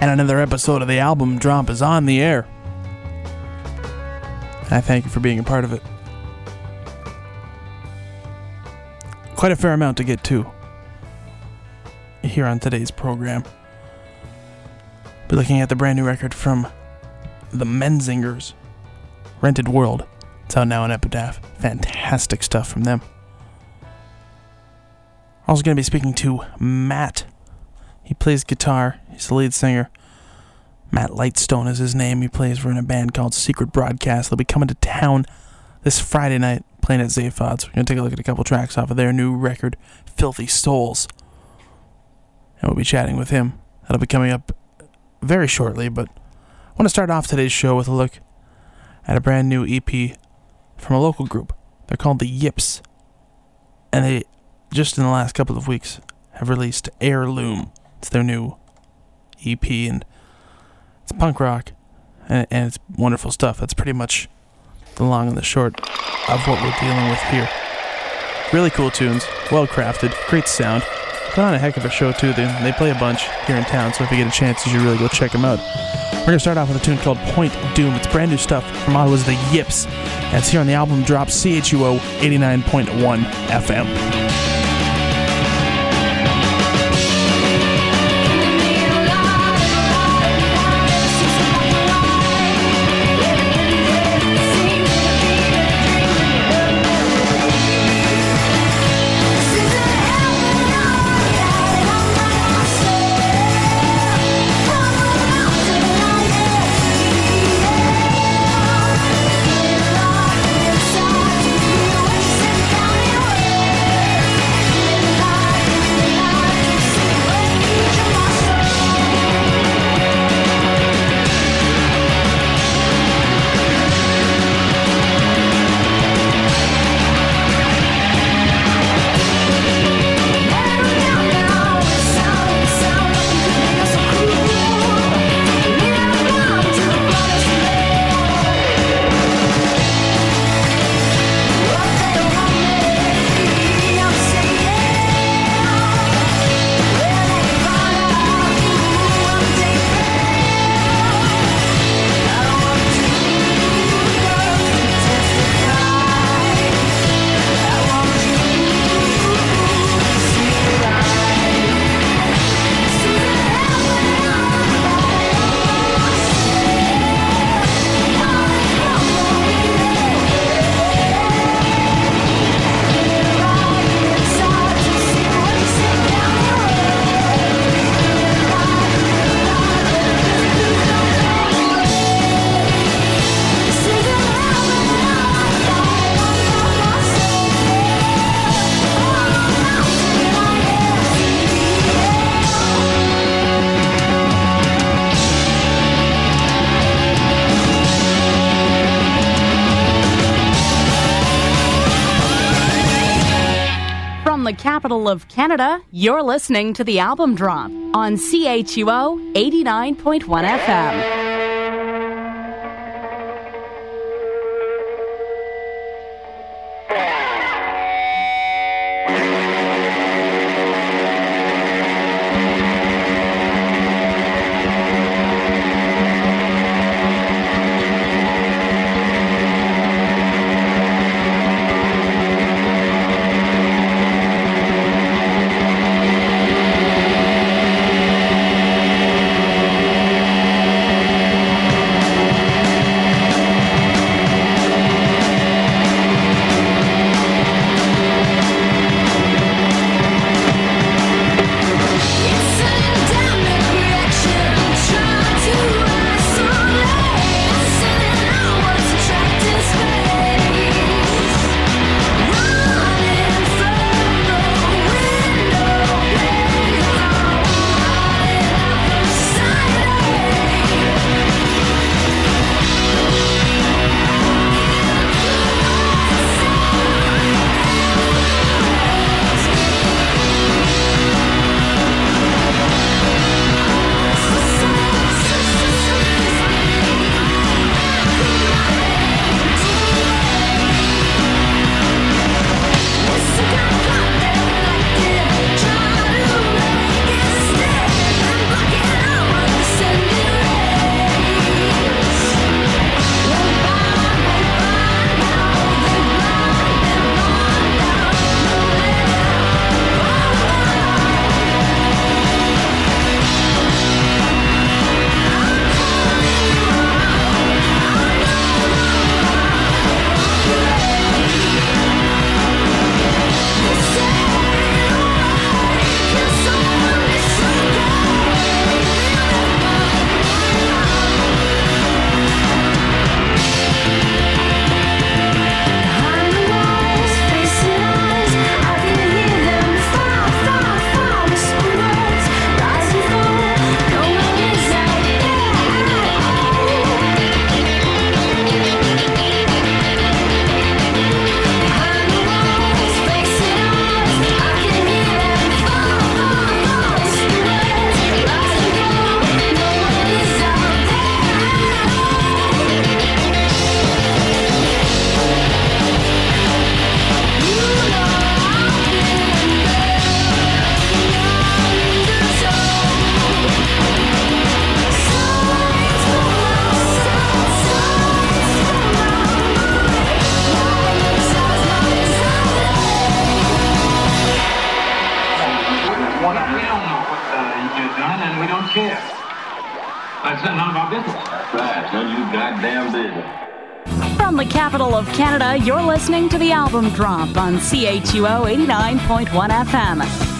And another episode of the album drop is on the air. I thank you for being a part of it. Quite a fair amount to get to here on today's program. Be looking at the brand new record from the Menzingers, Rented World. It's out now on Epitaph. Fantastic stuff from them. Also going to be speaking to Matt. He plays guitar. He's the lead singer. Matt Lightstone is his name. He plays for in a band called Secret Broadcast. They'll be coming to town this Friday night, playing at Zaphod's. We're gonna take a look at a couple tracks off of their new record, Filthy Souls. And we'll be chatting with him. That'll be coming up very shortly, but I want to start off today's show with a look at a brand new EP from a local group. They're called the Yips. And they just in the last couple of weeks have released Heirloom. It's their new EP and it's punk rock and, and it's wonderful stuff. That's pretty much the long and the short of what we're dealing with here. Really cool tunes, well crafted, great sound. Put on a heck of a show too. They, they play a bunch here in town, so if you get a chance, you should really go check them out. We're gonna start off with a tune called Point Doom. It's brand new stuff from Ottawa's The Yips. And it's here on the album drop CHUO 89.1 FM. The capital of Canada, you're listening to the album drop on CHUO 89.1 FM. Care. That's none of our business. Right, none of you goddamn business. From the capital of Canada, you're listening to the album drop on CHUO 89.1 FM.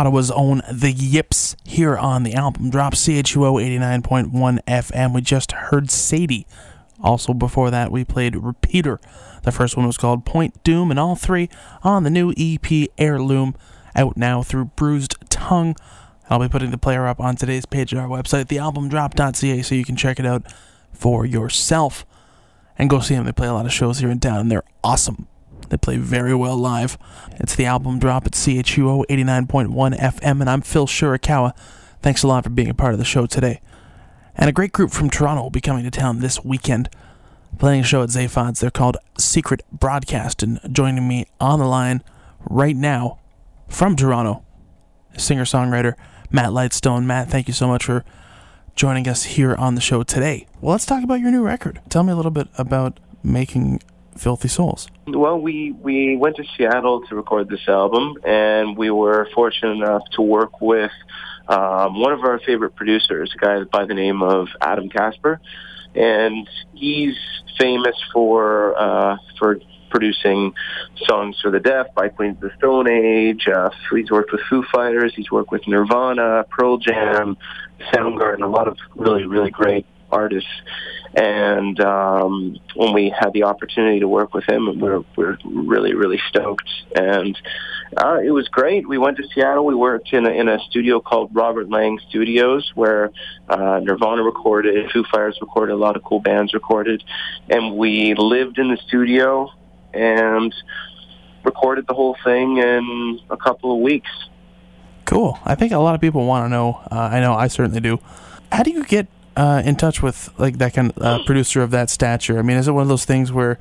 Ottawa's own The Yips here on the album drop CHUO 89.1 FM. We just heard Sadie. Also, before that, we played Repeater. The first one was called Point Doom, and all three on the new EP Heirloom, out now through Bruised Tongue. I'll be putting the player up on today's page at our website, thealbumdrop.ca, so you can check it out for yourself. And go see them. They play a lot of shows here in town, and they're awesome. They play very well live. It's the album drop at CHUO 89.1 FM, and I'm Phil Shirakawa. Thanks a lot for being a part of the show today. And a great group from Toronto will be coming to town this weekend, playing a show at Zaphod's. They're called Secret Broadcast, and joining me on the line right now from Toronto, singer songwriter Matt Lightstone. Matt, thank you so much for joining us here on the show today. Well, let's talk about your new record. Tell me a little bit about making Filthy Souls. Well, we, we went to Seattle to record this album, and we were fortunate enough to work with um, one of our favorite producers, a guy by the name of Adam Kasper, and he's famous for uh, for producing songs for the deaf by Queens of the Stone Age. Uh, he's worked with Foo Fighters. He's worked with Nirvana, Pearl Jam, Soundgarden, a lot of really really great artists. And um, when we had the opportunity to work with him, we were, we were really, really stoked. And uh, it was great. We went to Seattle. We worked in a, in a studio called Robert Lang Studios, where uh, Nirvana recorded, Foo Fighters recorded, a lot of cool bands recorded. And we lived in the studio and recorded the whole thing in a couple of weeks. Cool. I think a lot of people want to know. Uh, I know I certainly do. How do you get uh, in touch with like that kind of uh, producer of that stature? I mean, is it one of those things where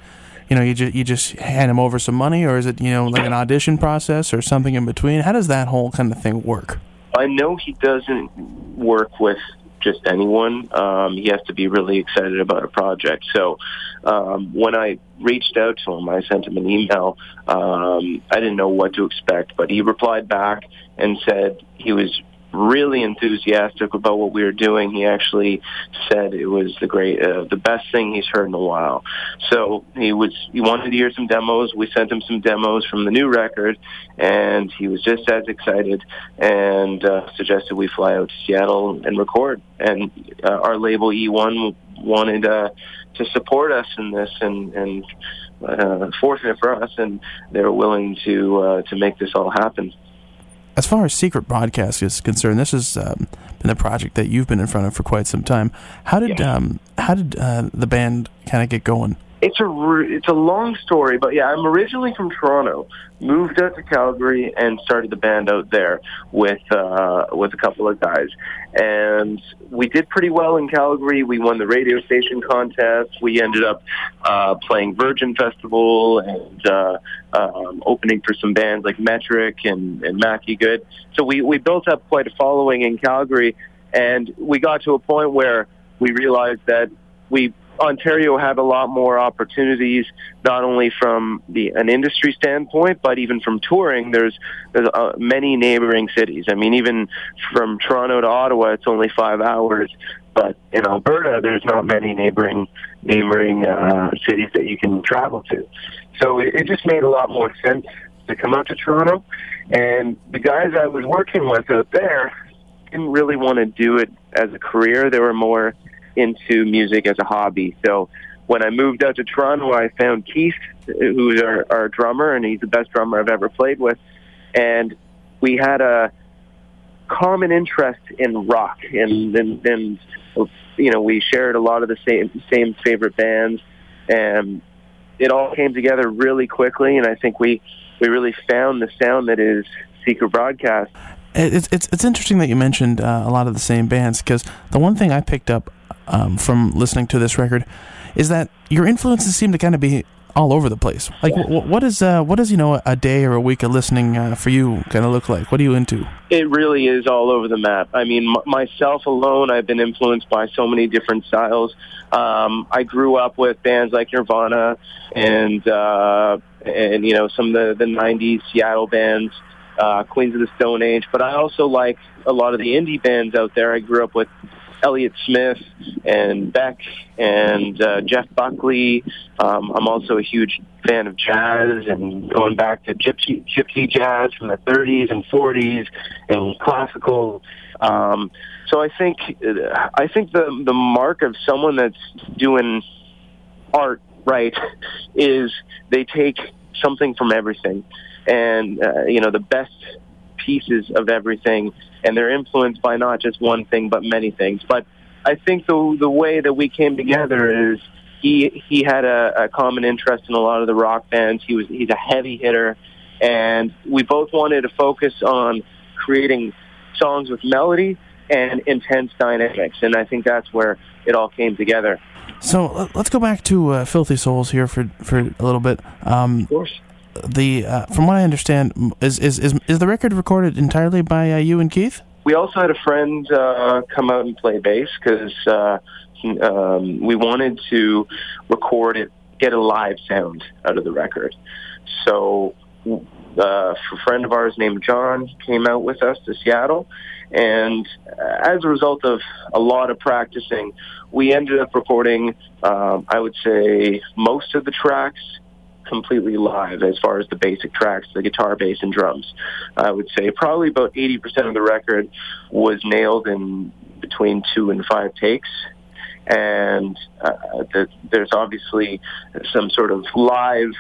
you know you just you just hand him over some money, or is it you know like an audition process or something in between? How does that whole kind of thing work? I know he doesn't work with just anyone. Um, he has to be really excited about a project. So um, when I reached out to him, I sent him an email. Um, I didn't know what to expect, but he replied back and said he was really enthusiastic about what we were doing. He actually said it was the great, uh, the best thing he's heard in a while. So he was, he wanted to hear some demos. We sent him some demos from the new record, and he was just as excited and uh, suggested we fly out to Seattle and record. And uh, our label E1 wanted uh, to support us in this, and and uh, fortunate for us, and they were willing to uh, to make this all happen. As far as Secret Broadcast is concerned, this has um, been a project that you've been in front of for quite some time. How did Yeah. um, how did uh, the band kind of get going? It's a it's a long story, but yeah, I'm originally from Toronto. Moved out to Calgary and started the band out there with uh, with a couple of guys, and we did pretty well in Calgary. We won the radio station contest. We ended up uh, playing Virgin Festival and uh, um, opening for some bands like Metric and and Matthew Good. So we we built up quite a following in Calgary, and we got to a point where we realized that we Ontario had a lot more opportunities, not only from the an industry standpoint, but even from touring. There's there's uh, many neighboring cities. I mean, even from Toronto to Ottawa, it's only five hours. But in Alberta, there's not many neighboring neighboring uh, cities that you can travel to. So it, it just made a lot more sense to come out to Toronto. And the guys I was working with out there didn't really want to do it as a career. They were more into music as a hobby. So when I moved out to Toronto, I found Keith, who's our, our drummer, and he's the best drummer I've ever played with. And we had a common interest in rock, and and, and you know we shared a lot of the same same favorite bands, and it all came together really quickly. And I think we we really found the sound that is Secret Broadcast. It's it's it's interesting that you mentioned uh, a lot of the same bands because the one thing I picked up um, from listening to this record is that your influences seem to kind of be all over the place. Like, wh- what is uh, what does you know a day or a week of listening uh, for you kind of look like? What are you into? It really is all over the map. I mean, m- myself alone, I've been influenced by so many different styles. Um, I grew up with bands like Nirvana and uh, and you know some of the the '90s Seattle bands, uh, Queens of the Stone Age. But I also like a lot of the indie bands out there. I grew up with Elliott Smith and Beck and uh, Jeff Buckley. Um, I'm also a huge fan of jazz and going back to gypsy gypsy jazz from the 30s and 40s and classical. Um, so I think I think the the mark of someone that's doing art right is they take something from everything and uh, you know the best pieces of everything and they're influenced by not just one thing but many things but i think the the way that we came together is he he had a, a common interest in a lot of the rock bands. He was he's a heavy hitter, and we both wanted to focus on creating songs with melody and intense dynamics. And I think that's where it all came together. So uh, let's go back to uh, Filthy Souls here for for a little bit. Um, Of course. The uh, from what I understand, is is is, is the record recorded entirely by uh, you and Keith? We also had a friend uh, come out and play bass because uh, um, we wanted to record it, get a live sound out of the record. So uh, a friend of ours named John came out with us to Seattle, and as a result of a lot of practicing, we ended up recording, um, I would say, most of the tracks completely live as far as the basic tracks, the guitar, bass, and drums. I would say probably about 80% of the record was nailed in between two and five takes. And uh, the, there's obviously some sort of live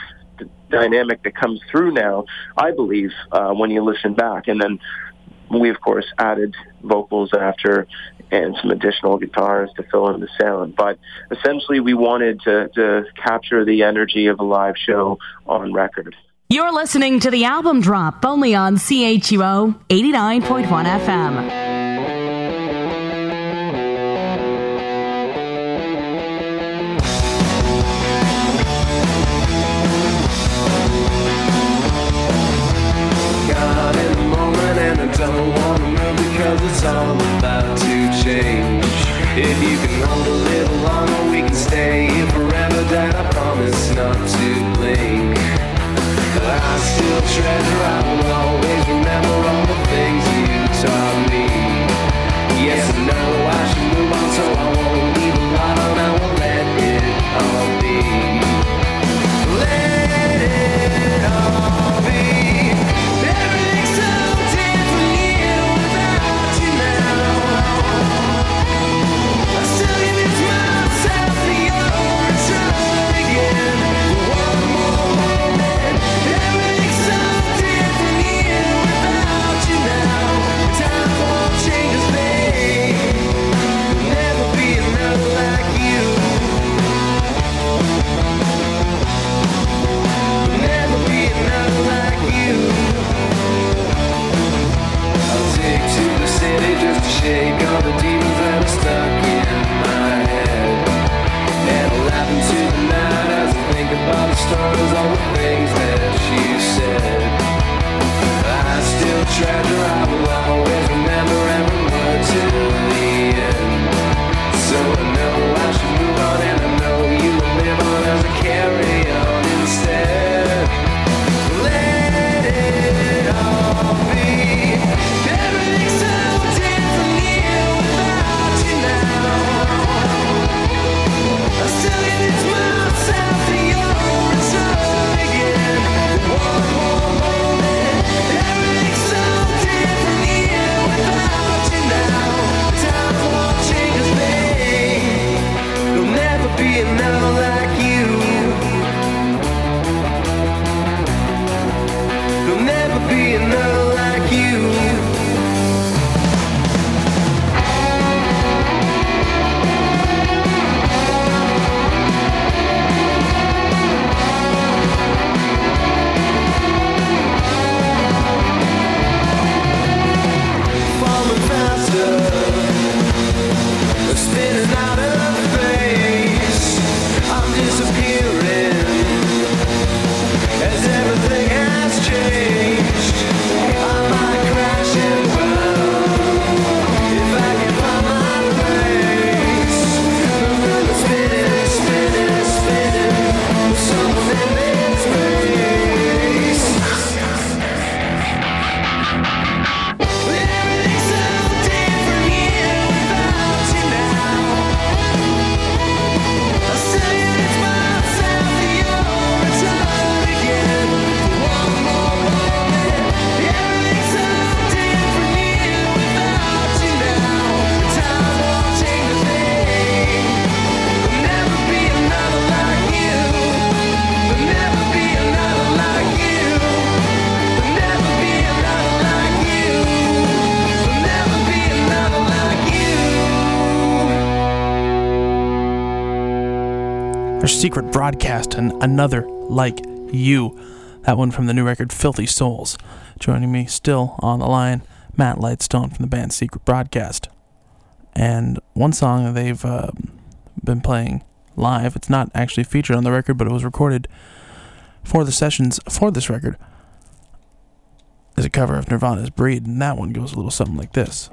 dynamic that comes through now, I believe, uh, when you listen back. And then we, of course, added vocals after and some additional guitars to fill in the sound. But essentially, we wanted to, to capture the energy of a live show on record. You're listening to the album drop only on CHUO 89.1 FM. Secret Broadcast and Another Like You. That one from the new record Filthy Souls. Joining me still on the line, Matt Lightstone from the band Secret Broadcast. And one song they've uh, been playing live, it's not actually featured on the record, but it was recorded for the sessions for this record, is a cover of Nirvana's Breed, and that one goes a little something like this.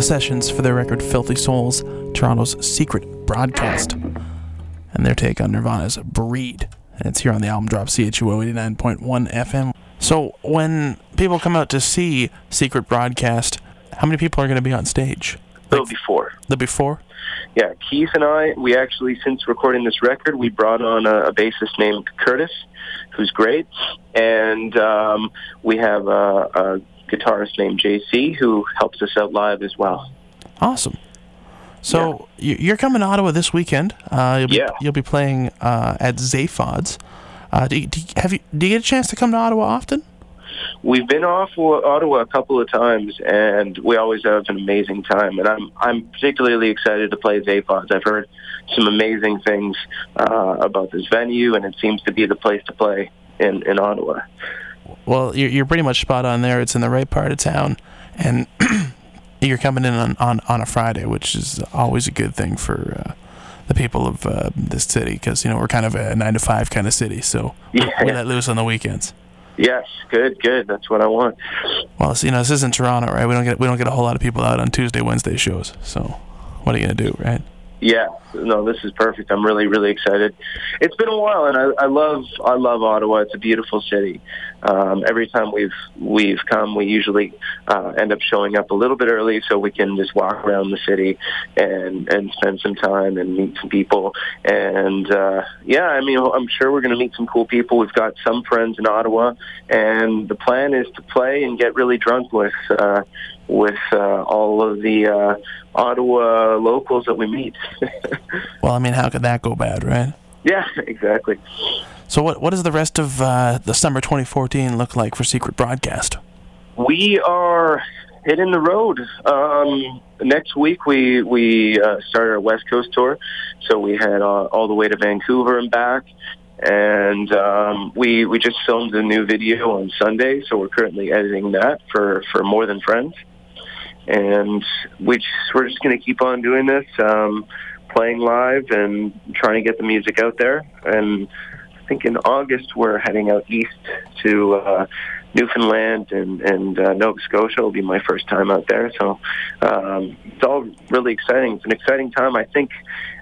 The sessions for their record Filthy Souls, Toronto's secret broadcast, and their take on Nirvana's Breed. And it's here on the album drop CHUO 89.1 FM. So when people come out to see Secret Broadcast, how many people are going to be on stage? There'll be four. The before? Yeah, Keith and I, we actually, since recording this record, we brought on a, a bassist named Curtis, who's great, and um, we have a, a guitarist named JC who helps us out live as well. Awesome. So you you're coming to Ottawa this weekend. Uh, you'll be, Yeah. You'll be playing uh, at Zaphods. Uh, do, you, do, you, have you, do you get a chance to come to Ottawa often? We've been off wa- Ottawa a couple of times, and we always have an amazing time. And I'm I'm particularly excited to play Zaphods. I've heard some amazing things uh, about this venue, and it seems to be the place to play in in Ottawa. Well, you're, you're pretty much spot on there. It's in the right part of town, and you're coming in on, on, on a Friday, which is always a good thing for uh, the people of uh, this city because you know we're kind of a nine to five kind of city, so Yeah. we let loose on the weekends. Yes, good, good. That's what I want. Well, so, you know, this isn't Toronto, right? We don't get we don't get a whole lot of people out on Tuesday, Wednesday shows. So, what are you gonna do, right? Yeah, no, this is perfect. I'm really, really excited. It's been a while, and I, I love, I love Ottawa. It's a beautiful city. Um, every time we've we've come, we usually uh, end up showing up a little bit early so we can just walk around the city and and spend some time and meet some people. And uh, yeah, I mean, I'm sure we're going to meet some cool people. We've got some friends in Ottawa, and the plan is to play and get really drunk with. Uh, with uh, all of the uh, Ottawa locals that we meet. Well, I mean, how could that go bad, right? yeah, exactly. So, what what does the rest of uh, the summer 2014 look like for Secret Broadcast? We are hitting the road. Um, next week, we we uh, start our West Coast tour, so we head uh, all the way to Vancouver and back. And um, we we just filmed a new video on Sunday, so we're currently editing that for for More Than Friends. And we just, we're just going to keep on doing this, um, playing live and trying to get the music out there. And think in August we're heading out east to uh, Newfoundland and, and uh, Nova Scotia. will be my first time out there, so um, it's all really exciting. It's an exciting time, I think,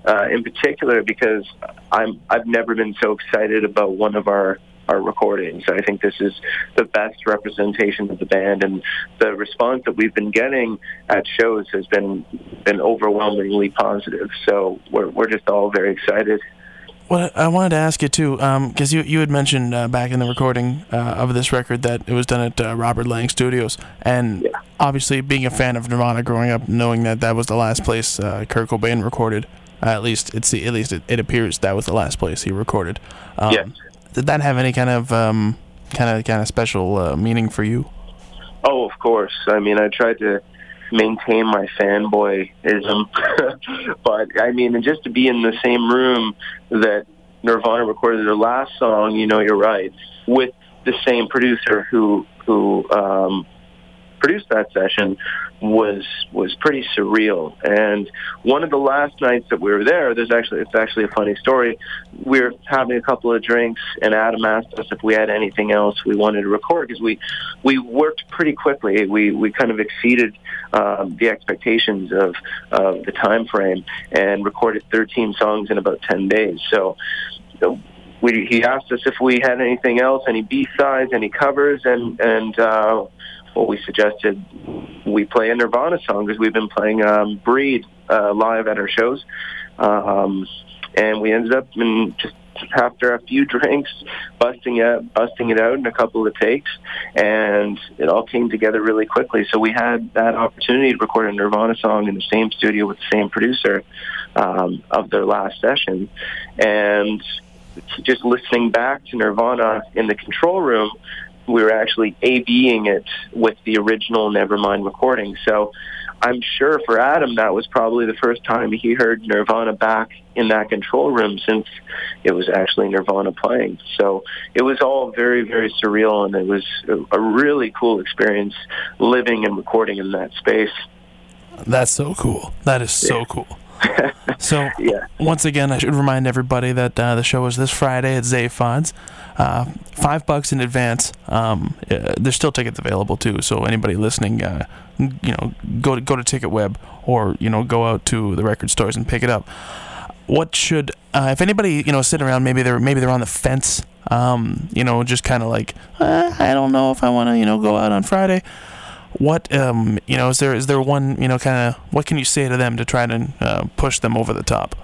uh, in particular because I'm I've never been so excited about one of our our recordings. I think this is the best representation of the band, and the response that we've been getting at shows has been been overwhelmingly positive. So we're we're just all very excited. Well, I wanted to ask you too, because you you had mentioned uh, back in the recording uh, of this record that it was done at uh, Robert Lang Studios, and Yeah. obviously being a fan of Nirvana growing up, knowing that that was the last place uh, Kurt Cobain recorded, uh, at least it's the, at least it, it appears that was the last place he recorded. Um, Yes. Did that have any kind of um, kind of kind of special uh, meaning for you? Oh, of course. I mean, I tried to maintain my fanboyism, but I mean, and just to be in the same room that Nirvana recorded their last song, you know, you're right, with the same producer who who um, produced that session was was pretty surreal. And one of the last nights that we were there, there's actually it's actually a funny story. We were having a couple of drinks, and Adam asked us if we had anything else we wanted to record because we we worked pretty quickly. We we kind of exceeded um, the expectations of of the time frame and recorded 13 songs in about 10 days. So. know, we, he asked us if we had anything else, any B sides, any covers, and and uh, we suggested we play a Nirvana song because we've been playing um, "Breed" uh, live at our shows, um, and we ended up in just after a few drinks, busting it, busting it out in a couple of takes, and it all came together really quickly. So we had that opportunity to record a Nirvana song in the same studio with the same producer um, of their last session, and just listening back to Nirvana in the control room, we were actually A-Bing it with the original Nevermind recording. So I'm sure for Adam that was probably the first time he heard Nirvana back in that control room since it was actually Nirvana playing. So it was all very, very surreal and it was a, a really cool experience living and recording in that space. That's so cool. That is so cool. So Yeah. once again, I should remind everybody that uh, the show is this Friday at Zaphod's. Uh, five bucks in advance. Um, uh, there's still tickets available too. So anybody listening, uh, you know, go to go to TicketWeb or you know go out to the record stores and pick it up. What should uh, if anybody you know sitting around maybe they're maybe they're on the fence. Um, you know, just kind of like uh, I don't know if I want to you know go out on Friday what um you know is there is there one you know kind of what can you say to them to try to uh, push them over the top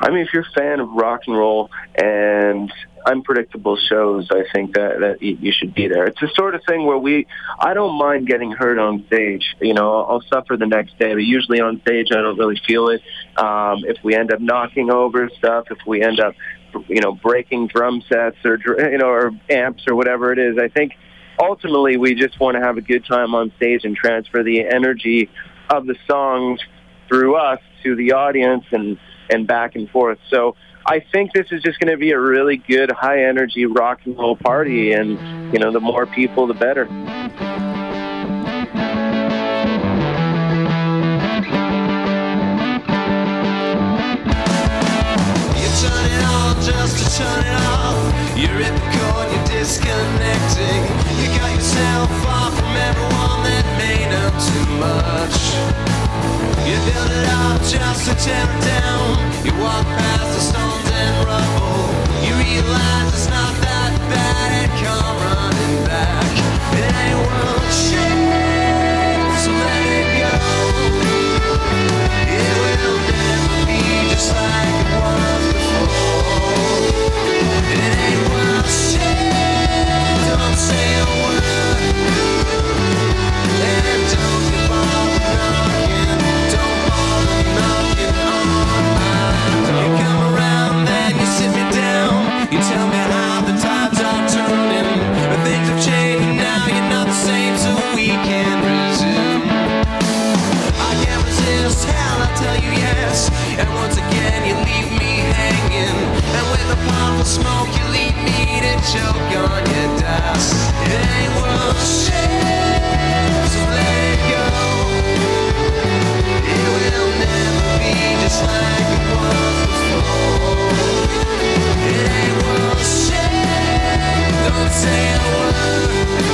I mean, if you're a fan of rock and roll and unpredictable shows, I think that that you should be there. It's the sort of thing where we, I don't mind getting hurt on stage. You know, I'll suffer the next day, but usually on stage I don't really feel it. Um, if we end up knocking over stuff, if we end up, you know, breaking drum sets or you know or amps or whatever it is, I think ultimately we just want to have a good time on stage and transfer the energy of the songs through us to the audience and and back and forth. So I think this is just going to be a really good high energy rock and roll party and you know the more people the better. Turn it off. You're the you're disconnecting. You yourself far from everyone that may know too much. You build it up just to tear it down. You walk past the stones and rubble. You realize it's not that bad and come running back. It ain't worth shit, so let it go. It will never be just like it was before. It ain't worth shit. Don't say a choke on your dust. Go. It will never be just like it was before. Shit, don't say a word.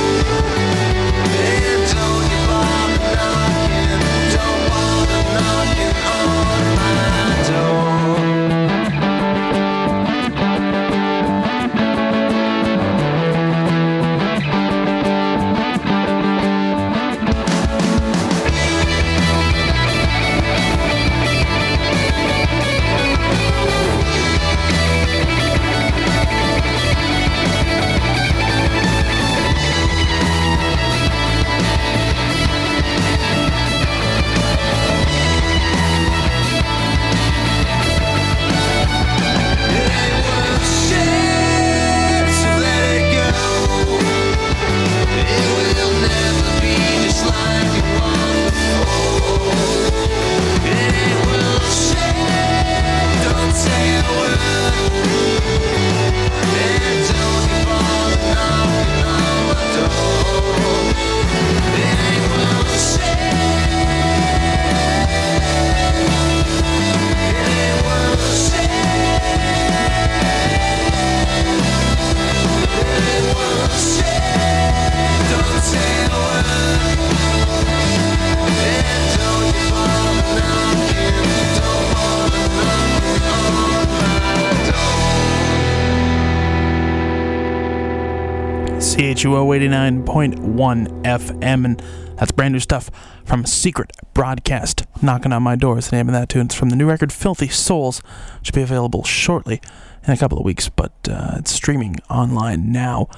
89.1 FM, and that's brand new stuff from Secret Broadcast. Knocking on My Door is the name of that tune. It's from the new record Filthy Souls. Should be available shortly in a couple of weeks, but uh, it's streaming online now.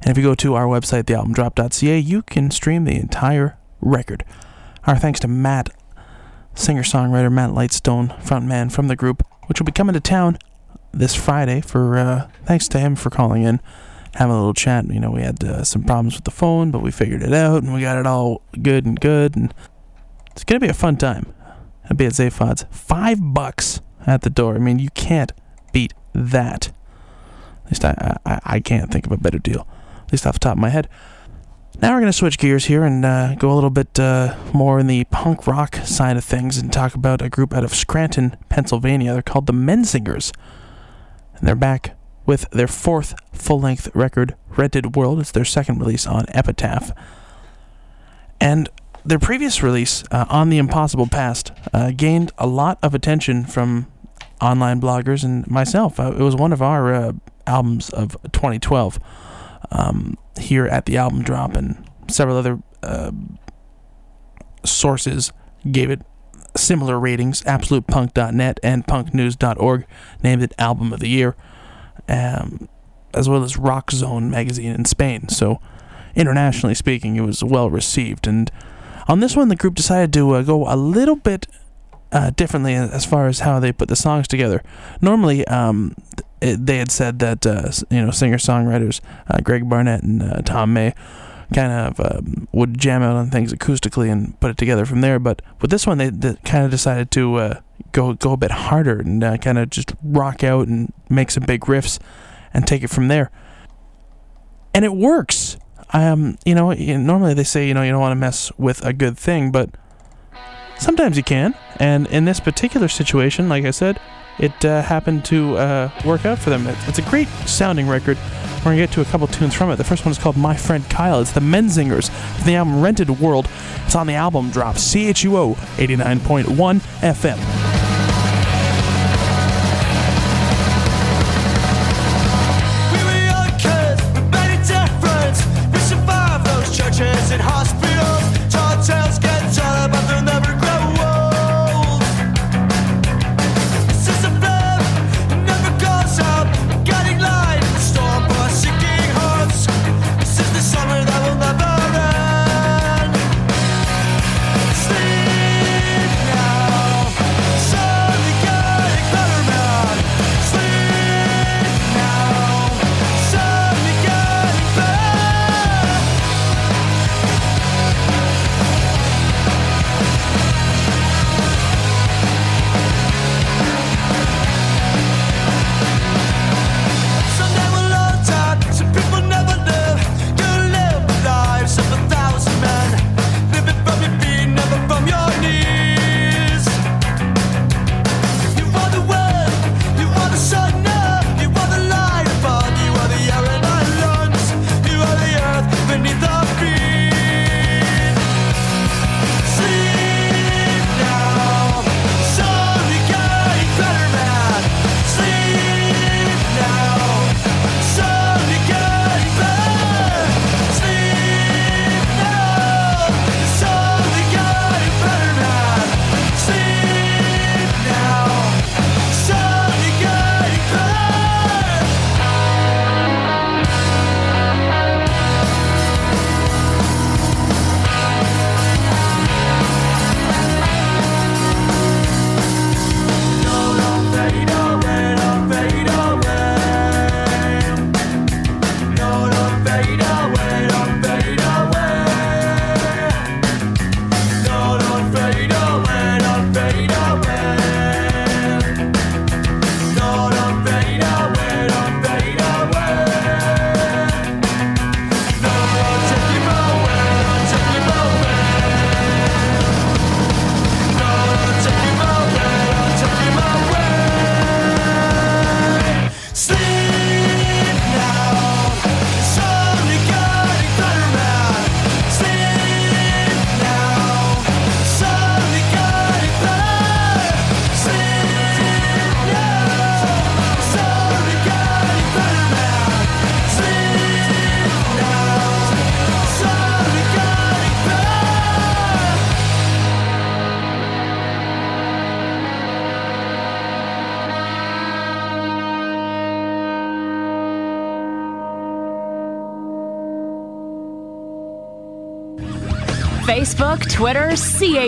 And if you go to our website, thealbumdrop.ca, you can stream the entire record. Our thanks to Matt, singer songwriter Matt Lightstone, frontman from the group, which will be coming to town this Friday. For uh, thanks to him for calling in, having a little chat. You know, we had uh, some problems with the phone, but we figured it out and we got it all good and good. And it's gonna be a fun time. It'll be at Zaphod's. Five bucks at the door. I mean, you can't beat that. At least I, I, I can't think of a better deal. At least off the top of my head. Now we're going to switch gears here and uh, go a little bit uh, more in the punk rock side of things and talk about a group out of Scranton, Pennsylvania. They're called the Menzingers. And they're back with their fourth full length record, Rented World. It's their second release on Epitaph. And their previous release, uh, On the Impossible Past, uh, gained a lot of attention from online bloggers and myself. Uh, it was one of our uh, albums of 2012 um, here at the album drop, and several other uh, sources gave it similar ratings. AbsolutePunk.net and PunkNews.org named it Album of the Year, um, as well as Rock Zone magazine in Spain. So, internationally speaking, it was well received. And on this one, the group decided to uh, go a little bit uh, differently as far as how they put the songs together. Normally, um, it, they had said that uh, you know singer songwriters uh, Greg Barnett and uh, Tom May kind of um, would jam out on things acoustically and put it together from there. But with this one, they, they kind of decided to uh, go go a bit harder and uh, kind of just rock out and make some big riffs and take it from there. And it works. Um, you know, normally they say you know you don't want to mess with a good thing, but sometimes you can. And in this particular situation, like I said, it uh, happened to uh, work out for them. It's a great sounding record. We're going to get to a couple tunes from it. The first one is called My Friend Kyle. It's the Menzingers from the album Rented World. It's on the album drop CHUO 89.1 FM.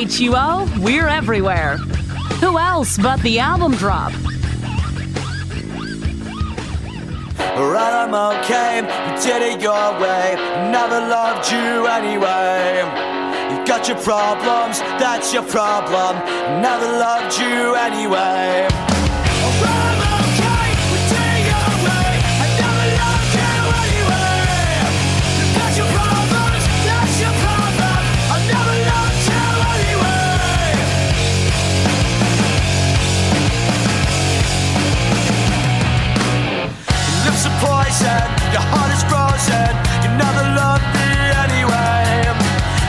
CHUO, we're everywhere. Who else but the album drop? Alright, I'm okay, you did it your way. Never loved you anyway. You've got your problems, that's your problem. Never loved you anyway. Your heart is frozen, you never loved me anyway.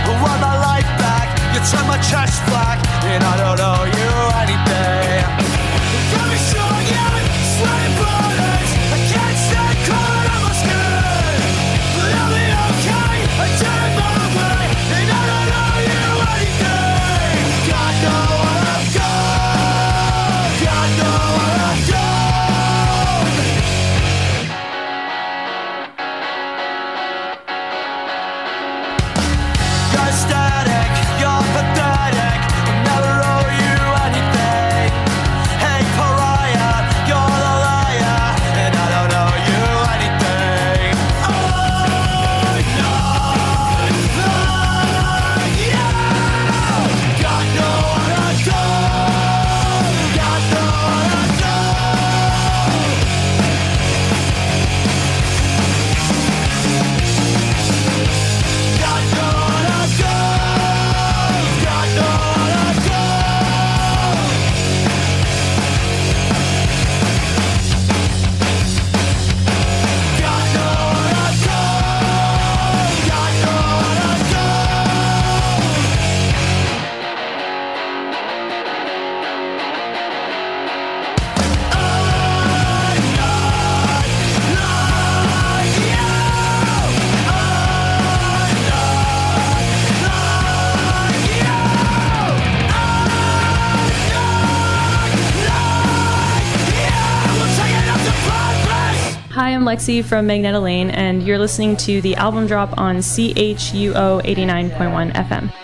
I want my life back, you turn my chest black, and I don't owe you anything. Lexi from Magneta Lane, and you're listening to the album drop on CHUO 89.1 FM.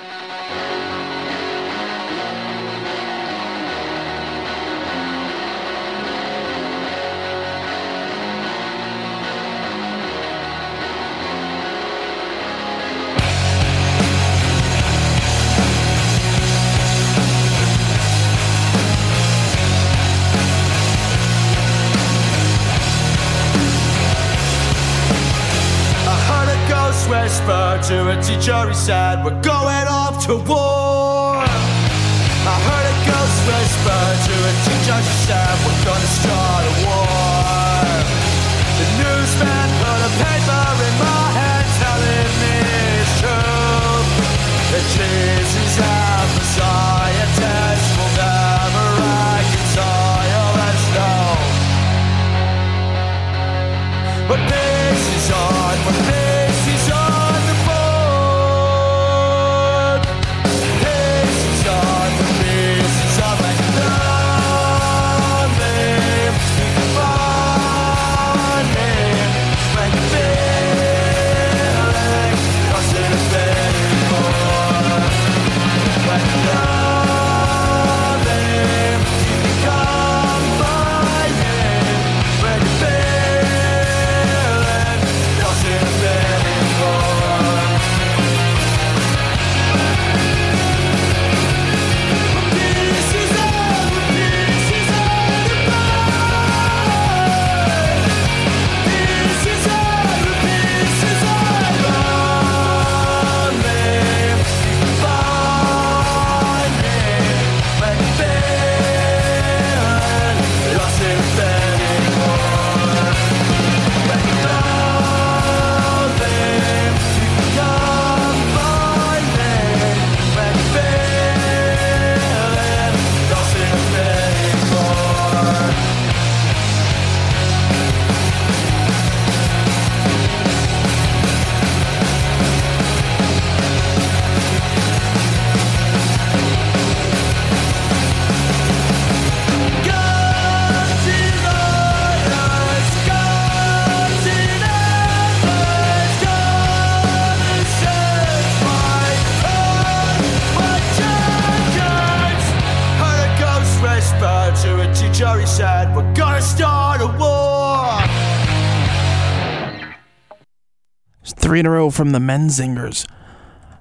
From the Menzingers.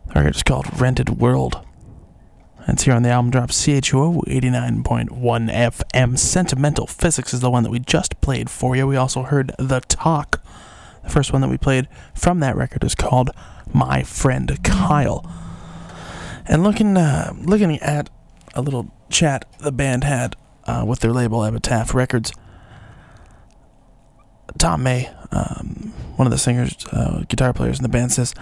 The record is called Rented World. It's here on the album drop CHUO 89.1 FM. Sentimental Physics is the one that we just played for you. We also heard The Talk. The first one that we played from that record is called My Friend Kyle. And looking uh, looking at a little chat the band had uh, with their label Epitaph Records, Tom May, um, one of the singers, uh, guitar players in the band, says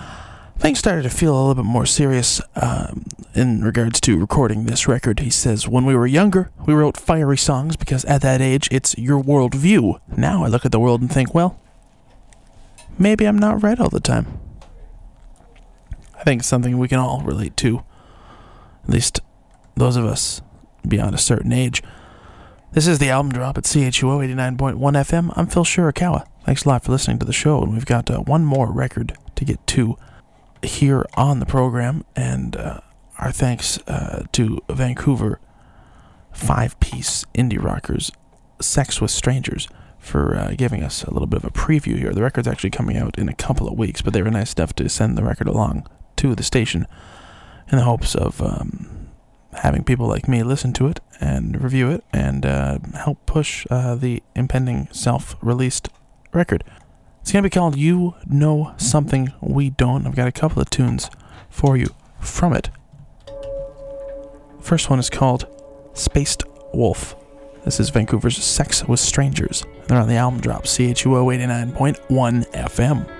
things started to feel a little bit more serious um, in regards to recording this record. He says, When we were younger, we wrote fiery songs because at that age, it's your world view. Now I look at the world and think, well, maybe I'm not right all the time. I think it's something we can all relate to. At least those of us beyond a certain age. This is the album drop at CHUO 89.1 FM. I'm Phil Shirakawa. Thanks a lot for listening to the show, and we've got uh, one more record to get to here on the program, and uh, our thanks uh, to Vancouver five piece indie rockers, Sex with Strangers, for uh, giving us a little bit of a preview here. The record's actually coming out in a couple of weeks, but they were nice enough to send the record along to the station in the hopes of um, having people like me listen to it and review it and uh, help push uh, the impending self released record. It's going to be called You Know Something We Don't. I've got a couple of tunes for you from it. First one is called Spaced Wolf. This is Vancouver's Sex with Strangers. They're on the album drop, CHUO 89.1 FM.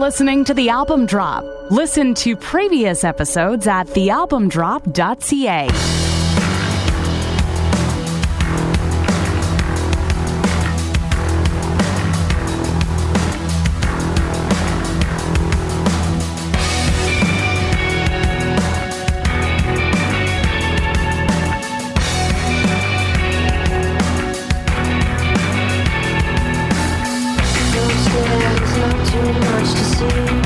Listening to The Album Drop. Listen to previous episodes at thealbumdrop.ca. Peace.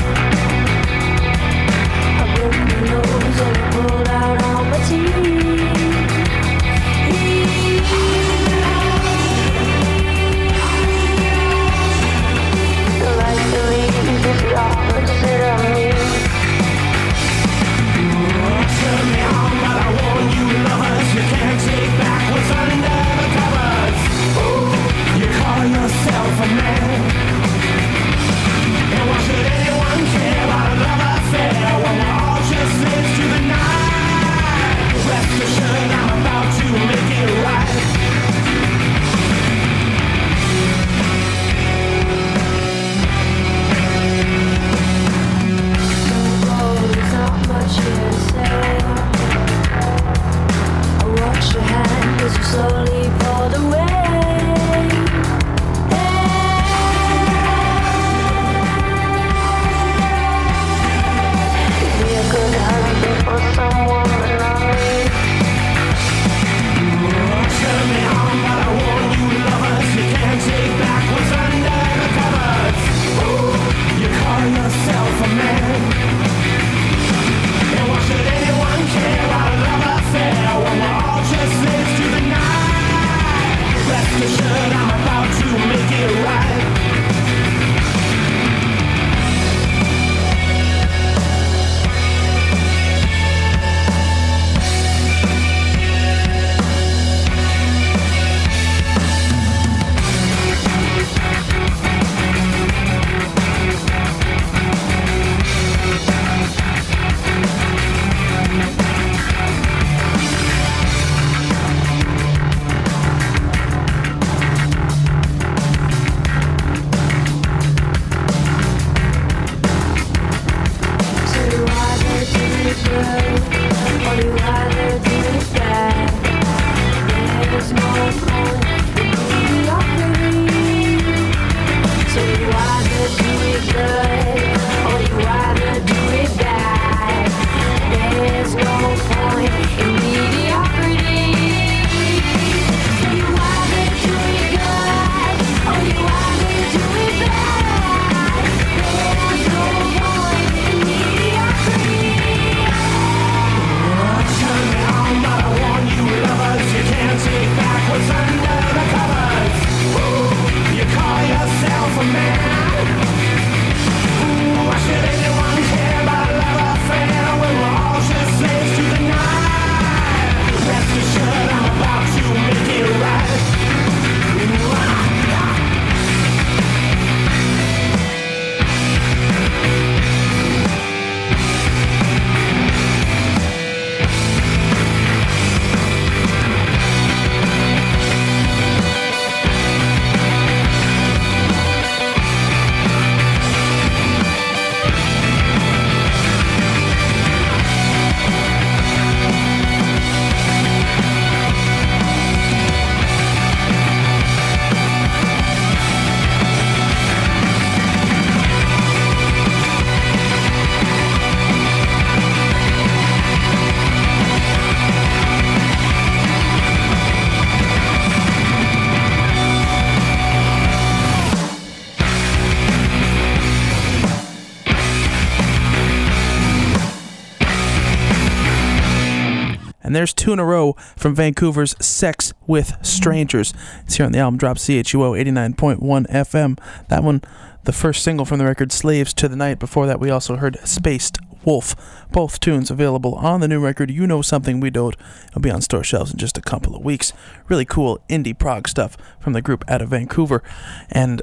There's two in a row from Vancouver's Sex with Strangers. It's here on the album drop CHUO 89.1 FM. That one, the first single from the record, Slaves to the Night. Before that, we also heard Spaced Wolf. Both tunes available on the new record, You Know Something We Don't. It'll be on store shelves in just a couple of weeks. Really cool indie prog stuff from the group out of Vancouver. And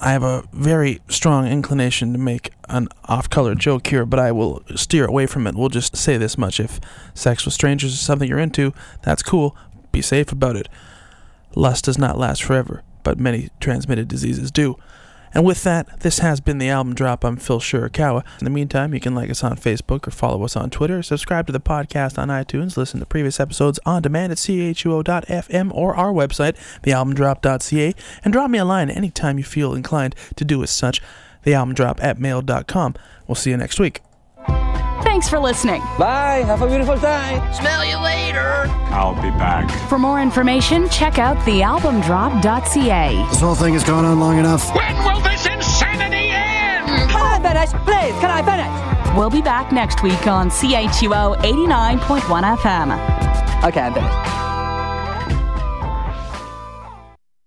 I have a very strong inclination to make an off color joke here, but I will steer away from it. We'll just say this much. If sex with strangers is something you're into, that's cool. Be safe about it. Lust does not last forever, but many transmitted diseases do. And with that, this has been the album drop. I'm Phil Shirakawa. In the meantime, you can like us on Facebook or follow us on Twitter, subscribe to the podcast on iTunes, listen to previous episodes on demand at chuo.fm or our website, thealbumdrop.ca, and drop me a line anytime you feel inclined to do as such, thealbumdrop at mail.com. We'll see you next week. Thanks for listening. Bye. Have a beautiful time. Smell you later. I'll be back. For more information, check out thealbumdrop.ca. This whole thing has gone on long enough. When will this insanity end? Can I finish? Please, can I finish? We'll be back next week on CHUO 89.1 FM. Okay, I'm finished.